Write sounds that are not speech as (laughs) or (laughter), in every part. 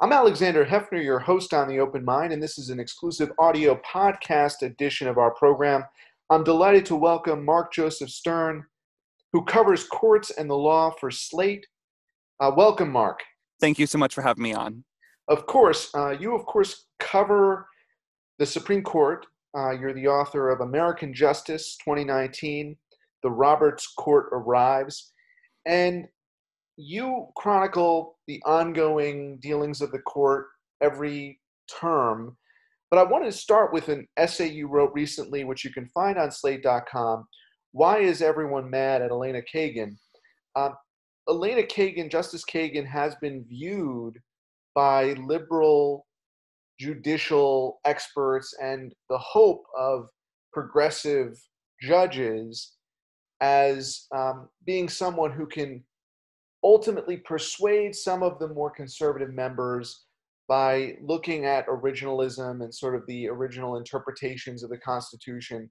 I'm Alexander Heffner, your host on The Open Mind, and this is an exclusive audio podcast edition of our program. I'm delighted to welcome Mark Joseph Stern, who covers courts and the law for Slate. Uh, welcome, Mark. Thank you so much for having me on. Of course, uh, you, of course, cover the Supreme Court. Uh, you're the author of American Justice 2019, The Roberts Court Arrives. And you chronicle the ongoing dealings of the court every term. But I wanted to start with an essay you wrote recently, which you can find on slate.com. Why is everyone mad at Elena Kagan? Uh, Elena Kagan, Justice Kagan, has been viewed by liberal judicial experts and the hope of progressive judges as um, being someone who can ultimately persuade some of the more conservative members by looking at originalism and sort of the original interpretations of the Constitution.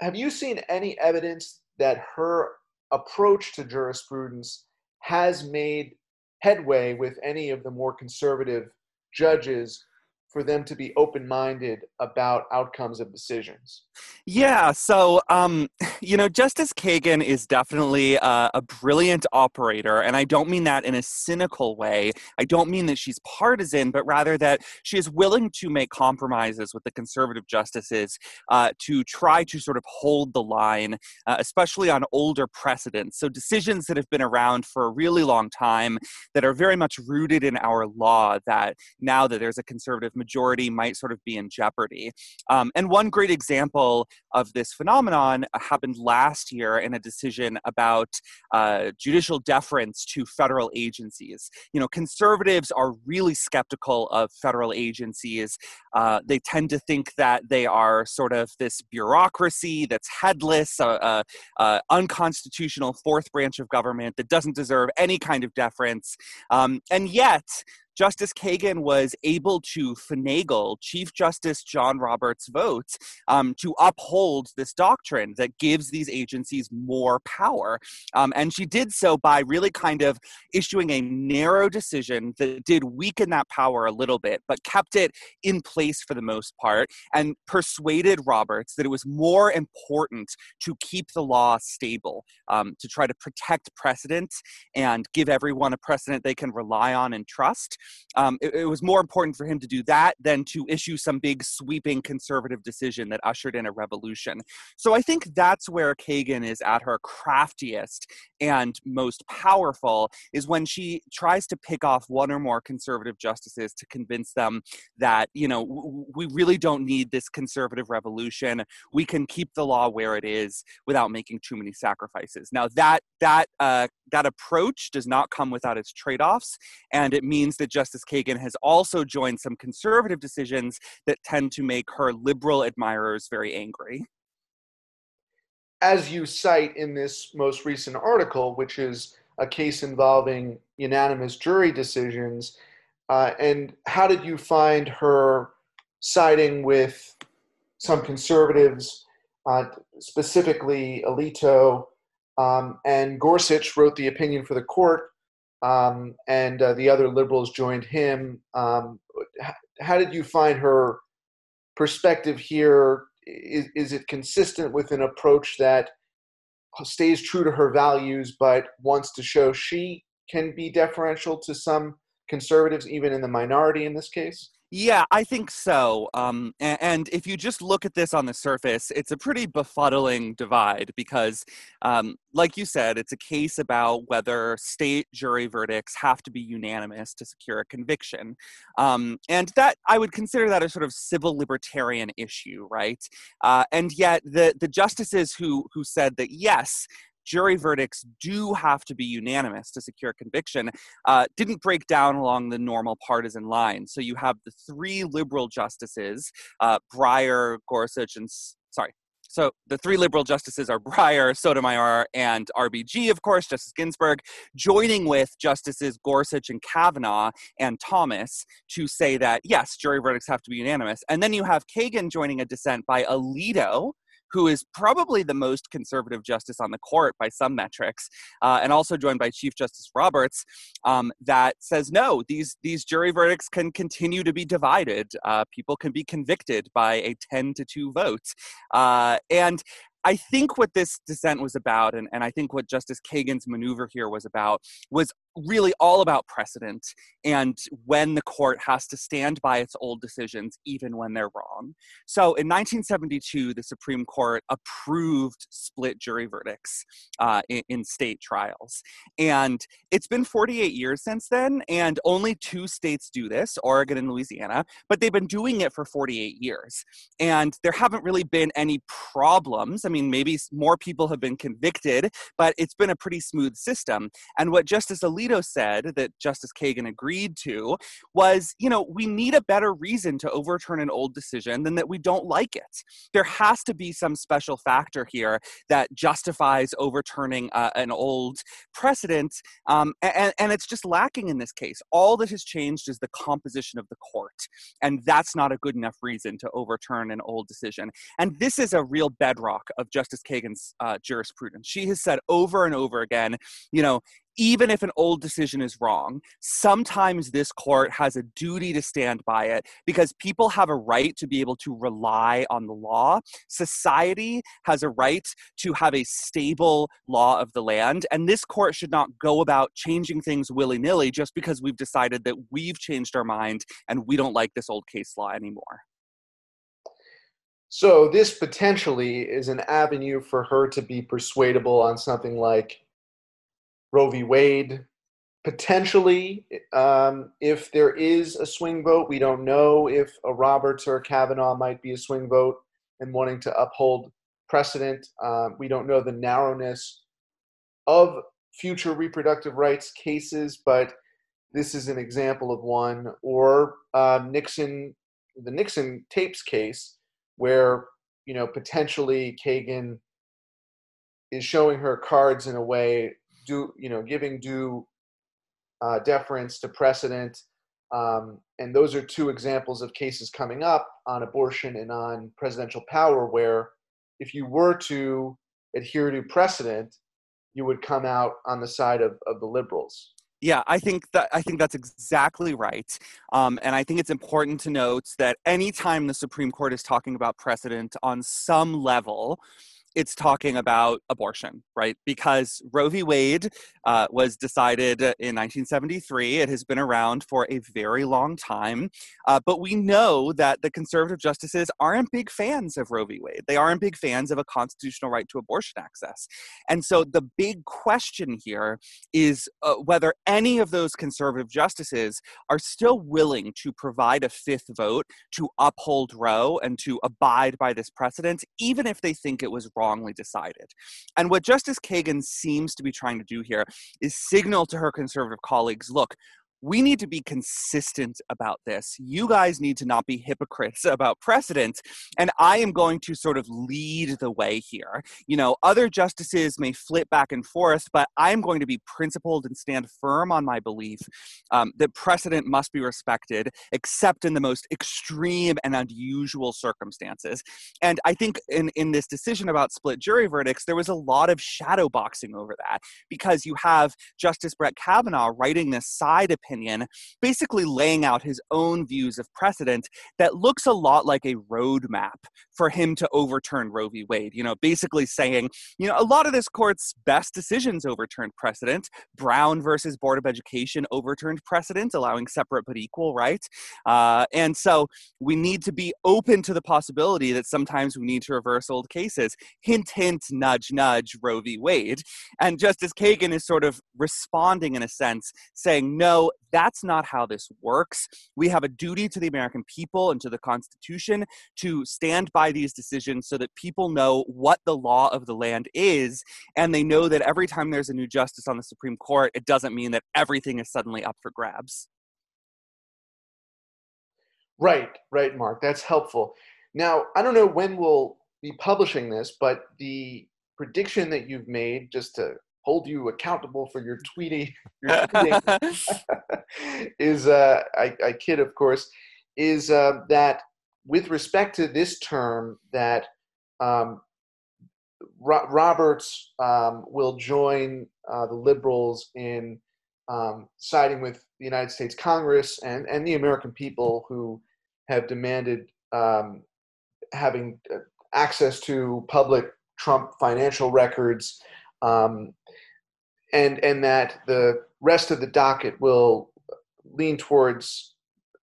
Have you seen any evidence that her approach to jurisprudence has made headway with any of the more conservative judges for them to be open minded about outcomes of decisions. Yeah, so um, (laughs) you know, Justice Kagan is definitely a, a, brilliant operator, and I don't mean that in a cynical way. I don't mean that she's partisan, but rather that she is willing to make compromises with the conservative justices uh, to try to sort of hold the line, uh, especially on older precedents. So decisions that have been around for a really long time that are very much rooted in our law. That now that there's a conservative majority might sort of be in jeopardy. Um, and one great example of this phenomenon happened last year in a decision about uh, judicial deference to federal agencies. You know, conservatives are really skeptical of federal agencies. Uh, they tend to think that they are sort of this bureaucracy that's headless, a, a, a unconstitutional fourth branch of government that doesn't deserve any kind of deference. Um, and yet, Justice Kagan was able to finagle Chief Justice John Roberts' votes um, to uphold this doctrine that gives these agencies more power. Um, and she did so by really kind of issuing a narrow decision that did weaken that power a little bit, but kept it in place for the most part and persuaded Roberts that it was more important to keep the law stable, um, to try to protect precedent and give everyone a precedent they can rely on and trust um, it, it, was more important for him to do that than to issue some big sweeping conservative decision that ushered in a revolution. So I think that's where Kagan is at her craftiest and most powerful is when she tries to pick off one or more conservative justices to convince them that you know w- we really don't need this conservative revolution. We can keep the law where it is without making too many sacrifices. Now that that uh, that approach does not come without its trade-offs, and it means that Justice Kagan has also joined some conservative decisions that tend to make her liberal admirers very angry. As you cite in this most recent article, which is a case involving unanimous jury decisions, uh, and how did you find her siding with some conservatives, uh, specifically Alito? Um, and Gorsuch wrote the opinion for the court, um, and uh, the other liberals joined him. Um, how did you find her perspective here? Is, is it consistent with an approach that stays true to her values, but wants to show she can be deferential to some conservatives, even in the minority in this case? Yeah, I think so. Um, and, and, if you just look at this on the surface, it's a pretty befuddling divide because, um, like you said, it's a case about whether state jury verdicts have to be unanimous to secure a conviction. Um, and that I would consider that a sort of civil libertarian issue, right? Uh, and yet, the the justices who who said that yes, jury verdicts do have to be unanimous to secure conviction uh, didn't break down along the normal partisan line. So you have the three liberal justices, uh, Breyer, Gorsuch, and sorry. So the three liberal justices are Breyer, Sotomayor, and RBG, of course, Justice Ginsburg, joining with Justices Gorsuch and Kavanaugh and Thomas to say that, yes, jury verdicts have to be unanimous. And then you have Kagan joining a dissent by Alito, who is probably the most conservative justice on the court by some metrics, uh, and also joined by Chief Justice Roberts, um, that says no, these these jury verdicts can continue to be divided. Uh, people can be convicted by a ten to two vote, uh, and I think what this dissent was about, and, and I think what Justice Kagan's maneuver here was about, was really all about precedent and when the court has to stand by its old decisions even when they're wrong. So in 1972, the Supreme Court approved split jury verdicts uh, in, in, state trials. And it's been 48 years since then, and only two states do this Oregon and Louisiana, but they've been doing it for 48 years. And there haven't really been any problems. I mean, maybe more people have been convicted, but it's been a pretty smooth system. And what Justice Alito Alito said that Justice Kagan agreed to was, you know, we need a better reason to overturn an old decision than that we don't like it. There has to be some special factor here that justifies overturning uh, an old precedent, um, and, and it's just lacking in this case. All that has changed is the composition of the court, and that's not a good enough reason to overturn an old decision. And this is a real bedrock of Justice Kagan's uh, jurisprudence. She has said over and over again, you know, even if an old decision is wrong, sometimes this court has a duty to stand by it because people have a right to be able to rely on the law. Society has a right to have a stable law of the land. And this court should not go about changing things willy nilly just because we've decided that we've changed our mind and we don't like this old case law anymore. So, this potentially is an avenue for her to be persuadable on something like Roe v. Wade. Potentially, um, if there is a swing vote, we don't know if a Roberts or a Kavanaugh might be a swing vote and wanting to uphold precedent. Um, we don't know the narrowness of future reproductive rights cases, but this is an example of one. Or uh, Nixon, the Nixon tapes case, where you know potentially Kagan is showing her cards in a way due, you know, giving due uh, deference to precedent. Um, and those are two examples of cases coming up on abortion and on presidential power where if you were to adhere to precedent, you would come out on the side of, of the liberals. Yeah, I think that I think that's exactly right, um, and I think it's important to note that anytime the Supreme Court is talking about precedent on some level, it's talking about abortion, right? Because Roe v. Wade uh, was decided in 1973. It has been around for a very long time. Uh, but we know that the conservative justices aren't big fans of Roe v. Wade. They aren't big fans of a constitutional right to abortion access. And so the big question here is uh, whether any of those conservative justices are still willing to provide a fifth vote to uphold Roe and to abide by this precedent, even if they think it was wrong wrongly decided. And what Justice Kagan seems to be trying to do here is signal to her conservative colleagues look, we need to be consistent about this. You guys need to not be hypocrites (laughs) about precedent. And I am going to sort of lead the way here. You know, other justices may flip back and forth, but I'm going to be principled and stand firm on my belief um, that precedent must be respected, except in the most extreme and unusual circumstances. And I think in, in this decision about split jury verdicts, there was a lot of shadow boxing over that because you have Justice Brett Kavanaugh writing this side opinion opinion, basically laying out his own views of precedent that looks a lot like a roadmap for him to overturn Roe v. Wade. You know, basically saying, you know, a lot of this court's best decisions overturned precedent. Brown versus Board of Education overturned precedent, allowing separate but equal, right? Uh, and so we need to be open to the possibility that sometimes we need to reverse old cases. Hint, hint, nudge, nudge, Roe v. Wade. And Justice Kagan is sort of responding in a sense, saying, no, that's not how this works. We have a duty to the American people and to the Constitution to stand by these decisions so that people know what the law of the land is. And they know that every time there's a new justice on the Supreme Court, it doesn't mean that everything is suddenly up for grabs. Right, right, Mark. That's helpful. Now, I don't know when we'll be publishing this, but the prediction that you've made, just to hold you accountable for your tweeting, (laughs) your (laughs) tweeting is uh, I, I, kid, of course, is uh, that with respect to this term, that um, Ro- Roberts um, will join uh, the liberals in um, siding with the United States Congress and, and the American people who have demanded um, having uh, access to public Trump financial records, um, and and that the rest of the docket will lean towards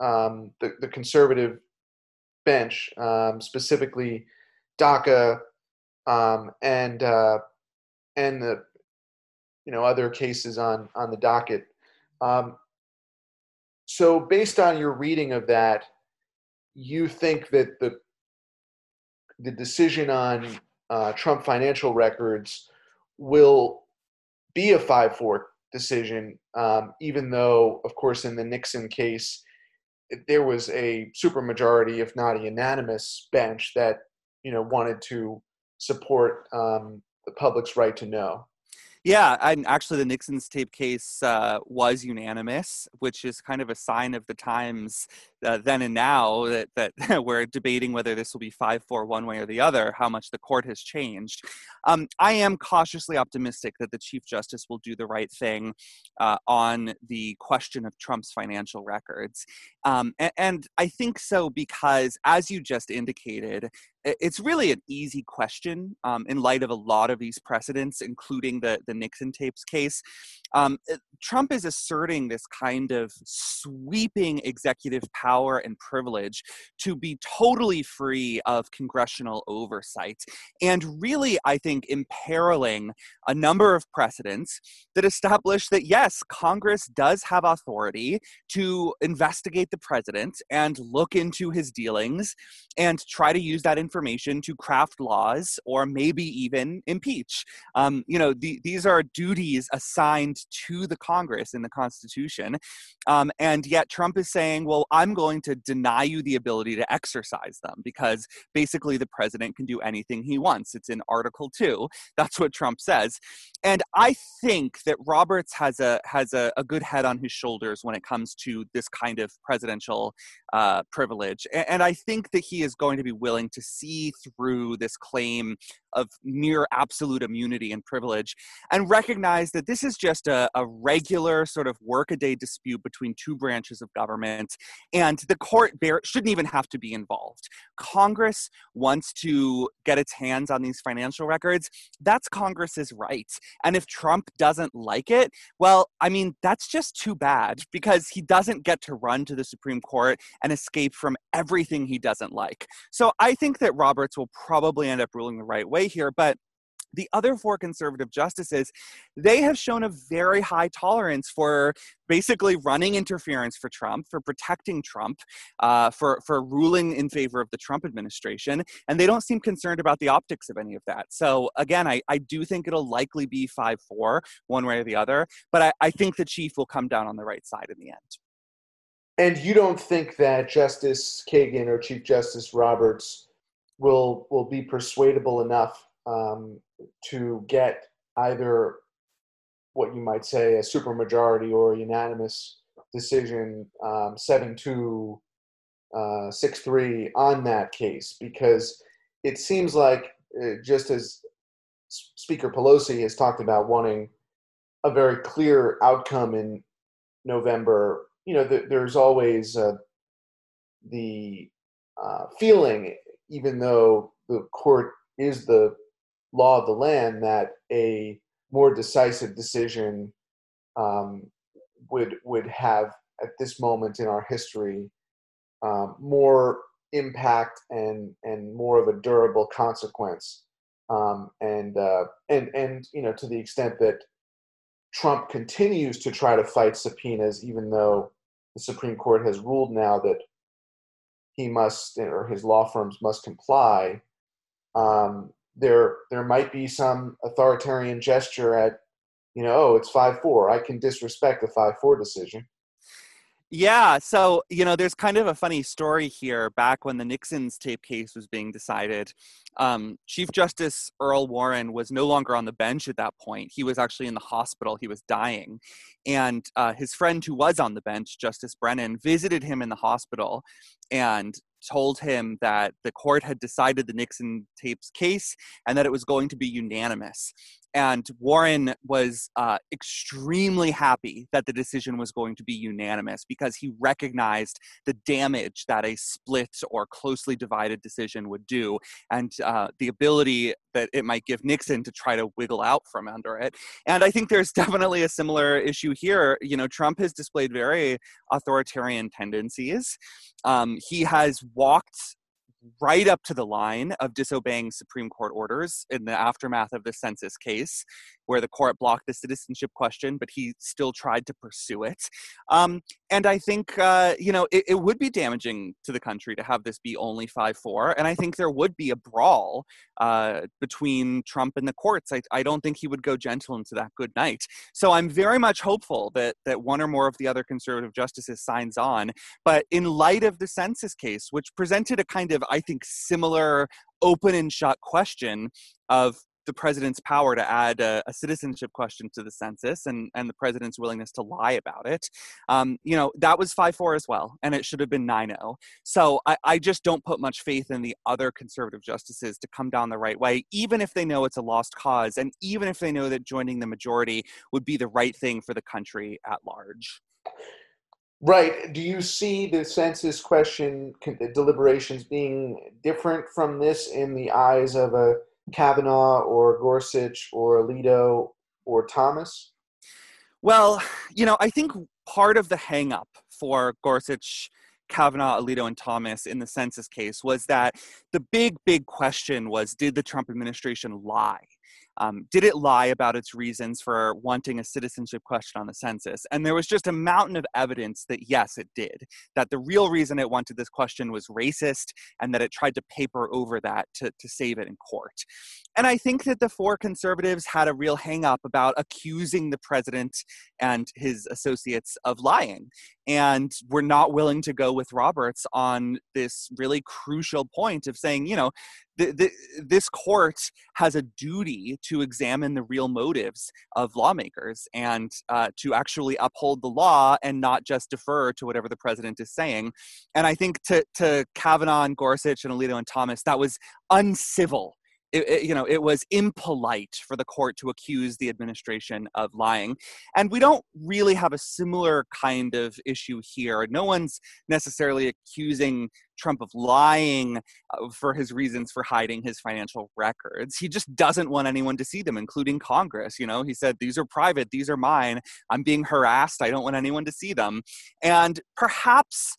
um, the, the conservative bench, um, specifically DACA um, and uh, and the you know other cases on on the docket. Um, so, based on your reading of that, you think that the the decision on uh, Trump financial records will be a five-four decision, um, even though, of course, in the Nixon case, there was a supermajority, if not a unanimous bench, that you know wanted to support um, the public's right to know. Yeah, and actually, the Nixon's tape case uh, was unanimous, which is kind of a sign of the times uh, then and now that that (laughs) we're debating whether this will be five four one way or the other. How much the court has changed. Um, I am cautiously optimistic that the Chief Justice will do the right thing uh, on the question of Trump's financial records, um, and, and I think so because, as you just indicated, it's really an easy question um, in light of a lot of these precedents, including the, the Nixon tapes case. Um, Trump is asserting this kind of sweeping executive power and privilege to be totally free of congressional oversight, and really, I think, imperiling a number of precedents that establish that yes, Congress does have authority to investigate the president and look into his dealings and try to use that information to craft laws or maybe even impeach. Um, you know, the, these are duties assigned to the Congress in the Constitution. Um, and yet Trump is saying, well, I'm going to deny you the ability to exercise them because basically the president can do anything he wants. It's in Article 2. That's what Trump says. And I think that Roberts has a has a, a good head on his shoulders when it comes to this kind of presidential uh, privilege. And, and I think that he is going to be willing to see through this claim of near absolute immunity and privilege and recognize that this is just a, a regular sort of workaday dispute between two branches of government and the court bear, shouldn't even have to be involved. Congress wants to get its hands on these financial records. That's congress's right. And if trump doesn't like it well i mean that's just too bad because he doesn't get to run to the supreme court and escape from everything he doesn't like. So i think that roberts will probably end up ruling the right way here, but the other four conservative justices, they have shown a very high tolerance for basically running interference for Trump, for protecting Trump, uh, for, for ruling in favor of the Trump administration. And they don't seem concerned about the optics of any of that. So, again, I, I do think it'll likely be 5 4, one way or the other. But I, I think the chief will come down on the right side in the end. And you don't think that Justice Kagan or Chief Justice Roberts will will be persuadable enough um, to get either what you might say a supermajority or a unanimous decision um, 7 2 uh, 6 3 on that case because it seems like uh, just as Speaker Pelosi has talked about wanting a very clear outcome in November, you know, th- there's always uh, the uh, feeling even though the court is the law of the land, that a more decisive decision um, would would have at this moment in our history um, more impact and and more of a durable consequence. Um, and uh, and and you know to the extent that Trump continues to try to fight subpoenas, even though the Supreme Court has ruled now that he must or his law firms must comply, um, there there might be some authoritarian gesture at you know oh it's five four I can disrespect the five four decision. Yeah, so you know, there's kind of a funny story here. Back when the Nixon's tape case was being decided, um, Chief Justice Earl Warren was no longer on the bench at that point. He was actually in the hospital. He was dying. And uh, his friend who was on the bench, Justice Brennan, visited him in the hospital and told him that the court had decided the Nixon tapes case and that it was going to be unanimous. And Warren was uh, extremely happy that the decision was going to be unanimous because he recognized the damage that a split or closely divided decision would do and uh, the ability that it might give Nixon to try to wiggle out from under it. And I think there's (laughs) definitely a similar issue here. You know, Trump has displayed very authoritarian tendencies. Um, he has walked right up to the line of disobeying Supreme Court orders in the aftermath of the census case, where the court blocked the citizenship question, but he still tried to pursue it. Um, and I think, uh, you know, it, it, would be damaging to the country to have this be only 5 4. And I think there would be a brawl uh, between Trump and the courts. I, I don't think he would go gentle into that good night. So I'm very much hopeful that, that one or more of the other conservative justices signs on. But in light of the census case, which presented a kind of, I think, similar open and shut question of the president's power to add a, a, citizenship question to the census and, and the president's willingness to lie about it. Um, you know, that was 5 4 as well, and it should have been 9 0. So I, I just don't put much faith in the other conservative justices to come down the right way, even if they know it's a lost cause, and even if they know that joining the majority would be the right thing for the country at large. Right. Do you see the census question deliberations being different from this in the eyes of a Kavanaugh or Gorsuch or Alito or Thomas? Well, you know, I think part of the hangup for Gorsuch, Kavanaugh, Alito, and Thomas in the census case was that the big, big question was did the Trump administration lie? Um, did it lie about its reasons for wanting a citizenship question on the census? And there was just a mountain of evidence that yes, it did. That the real reason it wanted this question was racist and that it tried to paper over that to, to save it in court. And I think that the four conservatives had a real hang up about accusing the president and his associates of lying. And we're not willing to go with Roberts on this really crucial point of saying, you know, the, the, this court has a duty to examine the real motives of lawmakers and uh, to actually uphold the law and not just defer to whatever the president is saying. And I think to, to Kavanaugh and Gorsuch and Alito and Thomas, that was uncivil it, it, you know, it was impolite for the court to accuse the administration of lying. And we don't really have a similar kind of issue here. No one's necessarily accusing Trump of lying uh, for his reasons for hiding his financial records. He just doesn't want anyone to see them, including Congress. You know, he said, These are private, these are mine. I'm being harassed. I don't want anyone to see them. And perhaps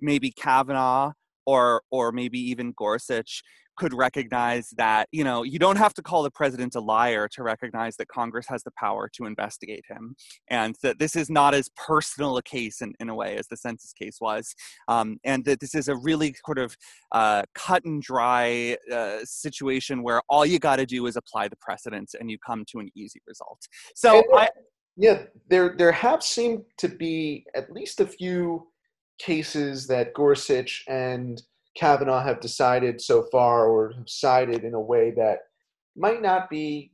maybe Kavanaugh or or maybe even Gorsuch could recognize that you know you don't have to call the president a liar to recognize that congress has the power to investigate him and that this is not as personal a case in, in a way as the census case was um, and that this is a really sort of uh, cut and dry uh, situation where all you got to do is apply the precedents and you come to an easy result. So I, yeah there there have seemed to be at least a few cases that gorsuch and Kavanaugh have decided so far or have sided in a way that might not be,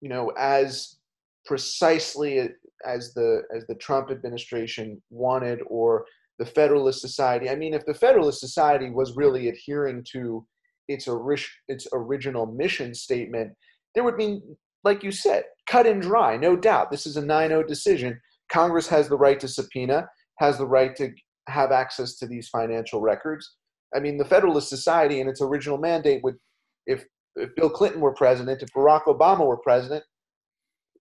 you know, as precisely as the as the Trump administration wanted or the Federalist Society. I mean, if the Federalist Society was really adhering to its ori- its original mission statement, there would be, like you said, cut and dry, no doubt. This is a 9-0 decision. Congress has the right to subpoena, has the right to have access to these financial records. I mean, the Federalist Society in its original mandate would, if, if Bill Clinton were president, if Barack Obama were president,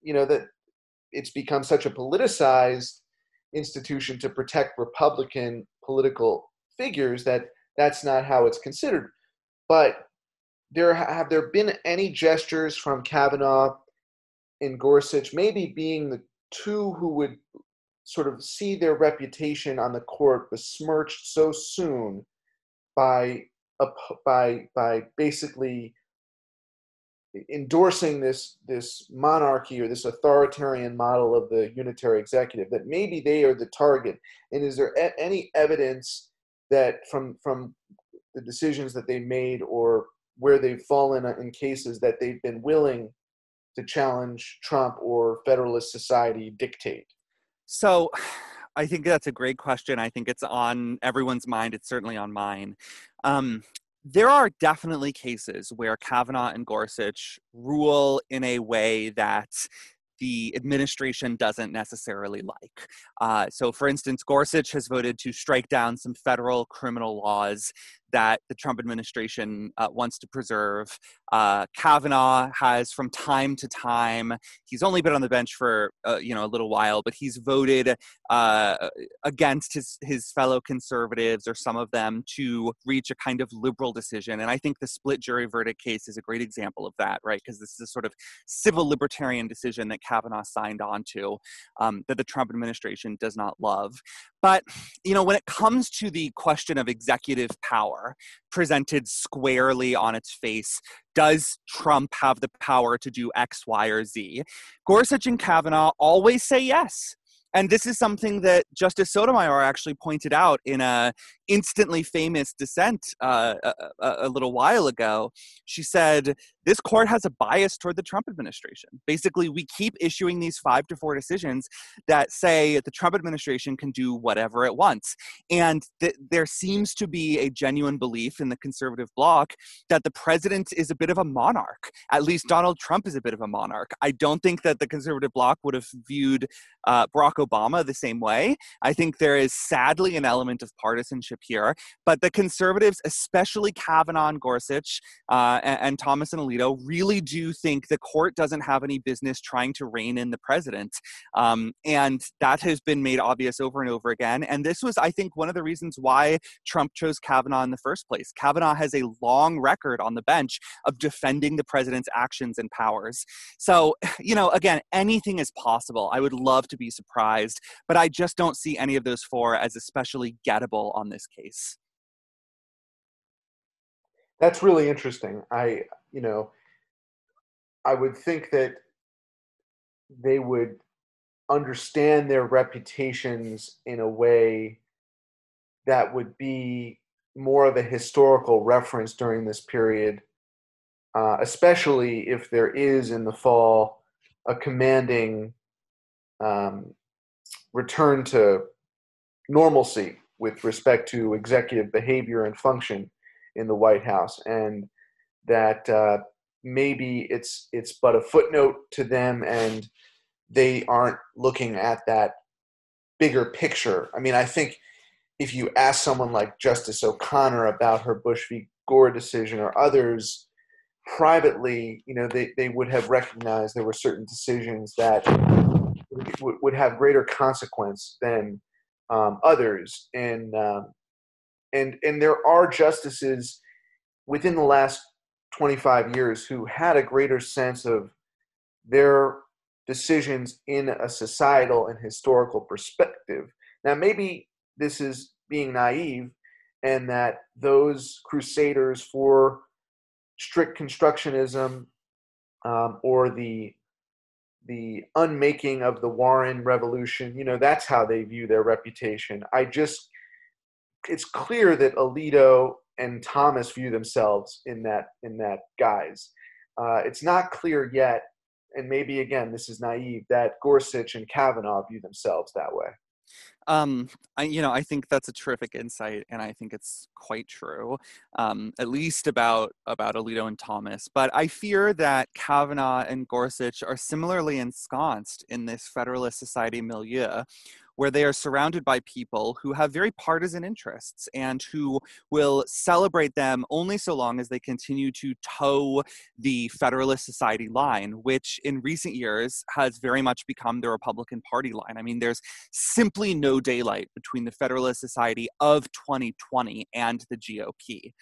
you know, that it's become such a politicized institution to protect Republican political figures that that's not how it's considered. But there have there been any gestures from Kavanaugh and Gorsuch, maybe being the two who would sort of see their reputation on the court besmirched so soon by by by basically endorsing this this monarchy or this authoritarian model of the unitary executive that maybe they are the target and is there any evidence that from from the decisions that they made or where they've fallen uh, in cases that they've been willing to challenge Trump or Federalist Society dictate? So, I think that's a great question. I think it's on everyone's mind. It's certainly on mine. Um, there are definitely cases where Kavanaugh and Gorsuch rule in a way that the administration doesn't necessarily like. Uh, so, for instance, Gorsuch has voted to strike down some federal criminal laws that the Trump administration uh, wants to preserve. Uh, Kavanaugh has, from time to time, he's only been on the bench for uh, you know a little while, but he's voted uh, against his his fellow conservatives or some of them to reach a kind of liberal decision. And I think the split jury verdict case is a great example of that, right? Because this is a sort of civil libertarian decision that Kavanaugh signed on to um, that the Trump administration does not love. But you know, when it comes to the question of executive power presented squarely on its face, does Trump have the power to do X, Y, or Z? Gorsuch and Kavanaugh always say yes. And this is something that Justice Sotomayor actually pointed out in a instantly famous dissent uh, a, a, little while ago. She said, This court has a bias toward the Trump administration. Basically, we keep issuing these five to four decisions that say the Trump administration can do whatever it wants. And th- there seems to be a genuine belief in the conservative bloc that the president is a bit of a monarch. At least Donald Trump is a bit of a monarch. I don't think that the conservative bloc would have viewed uh, Barack Obama the same way. I think there is sadly an element of partisanship here. But the conservatives, especially Kavanaugh and Gorsuch uh, and, and, Thomas and Alito, really do think the court doesn't have any business trying to rein in the president. Um, and that has been made obvious over and over again. And this was, I think, one of the reasons why Trump chose Kavanaugh in the first place. Kavanaugh has a long record on the bench of defending the president's actions and powers. So, (sighs) you know, again, anything is possible. I would love to be surprised, but I just don't see any of those four as especially gettable on this case. That's really interesting. I, you know, I would think that they would understand their reputations in a way that would be more of a historical reference during this period, uh, especially if there is in the fall a commanding um, return to normalcy with respect to executive behavior and function in the White House, and that uh, maybe it's it's but a footnote to them, and they aren't looking at that bigger picture. I mean, I think if you ask someone like Justice O'Connor about her Bush v. Gore decision or others privately, you know, they, they would have recognized there were certain decisions that would, would have greater consequence than um, others, and um, and and there are justices within the last 25 years who had a greater sense of their decisions in a societal and historical perspective. Now, maybe this is being naive, and that those crusaders for strict constructionism um, or the the unmaking of the Warren Revolution. You know, that's how they view their reputation. I just, it's clear that Alito and Thomas view themselves in that in that guise. Uh, it's not clear yet, and maybe again this is naive that Gorsuch and Kavanaugh view themselves that way. Um, I, you know, I think that's a terrific insight, and I think it's quite true, um, at least about about Alito and Thomas. But I fear that Kavanaugh and Gorsuch are similarly ensconced in this Federalist Society milieu, where they are surrounded by people who have very partisan interests and who will celebrate them only so long as they continue to toe the Federalist Society line, which in recent years has very much become the Republican Party line. I mean, there's simply no daylight between the Federalist Society of 2020 and the GOP.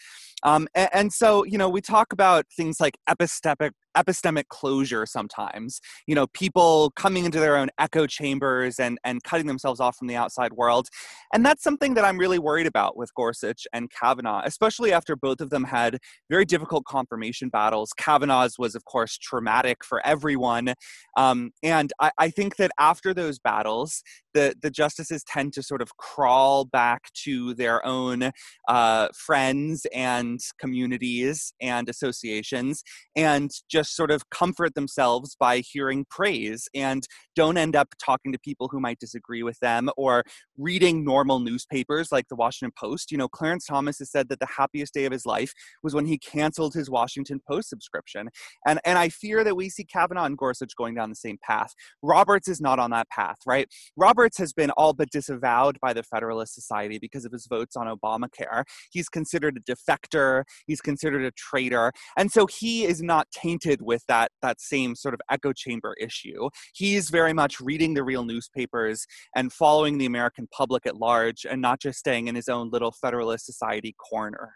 Um, and, and so, you know, we talk about things like epistemic epistemic closure sometimes you know people coming into their own echo chambers and and cutting themselves off from the outside world and that's something that i'm really worried about with gorsuch and kavanaugh especially after both of them had very difficult confirmation battles. Kavanaugh's was of course traumatic for everyone um, and I, I think that after those battles the, the justices tend to sort of crawl back to their own uh, friends and communities and associations and just sort of comfort themselves by hearing praise and don't end up talking to people who might disagree with them or reading normal newspapers like the Washington Post. You know, Clarence Thomas has said that the happiest day of his life was when he canceled his Washington Post subscription. And, and I fear that we see Kavanaugh and Gorsuch going down the same path. Roberts is not on that path, right? Roberts has been all but disavowed by the Federalist Society because of his votes on Obamacare. He's considered a defector, he's considered a traitor. And so he is not tainted with that, that same sort of echo chamber issue. He's very much reading the real newspapers and following the American public at large and not just staying in his own little Federalist Society corner.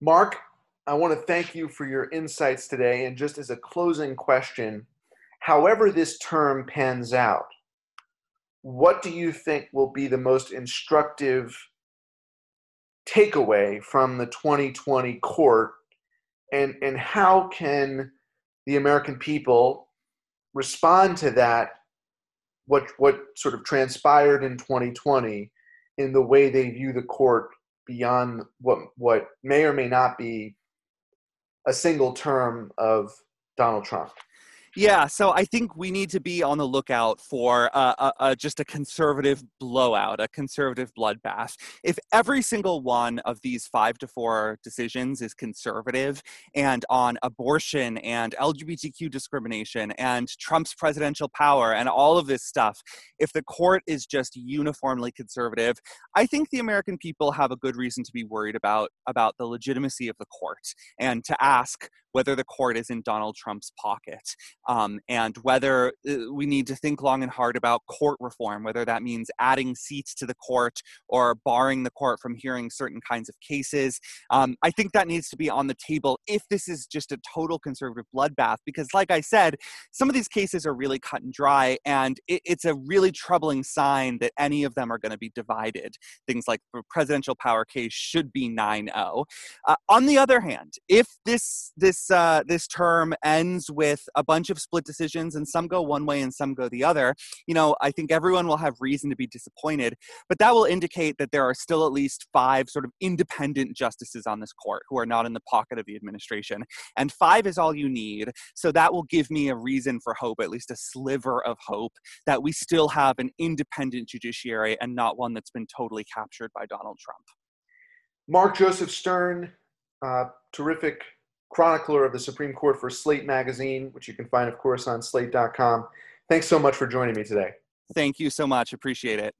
Mark, I want to thank you for your insights today. And just as a closing question, however this term pans out, what do you think will be the most instructive takeaway from the 2020 court? And, and how can the American people respond to that, what, what sort of transpired in 2020, in the way they view the court beyond what, what may or may not be a single term of Donald Trump. Yeah, so I think we need to be on the lookout for uh, uh, uh, just a conservative blowout, a conservative bloodbath. If every single one of these five to four decisions is conservative and on abortion and LGBTQ discrimination and Trump's presidential power and all of this stuff, if the court is just uniformly conservative, I think the American people have a good reason to be worried about about the legitimacy of the court and to ask whether the court is in Donald Trump's pocket, um, and whether uh, we need to think long and hard about court reform, whether that means adding seats to the court or barring the court from hearing certain kinds of cases. Um, I think that needs to be on the table if this is just a total conservative bloodbath, because, like I said, some of these cases are really cut and dry, and it, it's a really troubling sign that any of them are going to be divided. Things like the presidential power case should be 9 0. Uh, on the other hand, if this this uh, this term ends with a bunch of split decisions, and some go one way and some go the other, you know, I think everyone will have reason to be disappointed. But that will indicate that there are still at least five sort of independent justices on this court who are not in the pocket of the administration, and five is all you need. So that will give me a reason for hope, at least a sliver of hope, that we still have an independent judiciary and not one that's been totally captured by Donald Trump. Mark Joseph Stern, uh, terrific chronicler of the Supreme Court for Slate Magazine, which you can find, of course, on slate.com. Thanks so much for joining me today. Thank you so much. Appreciate it.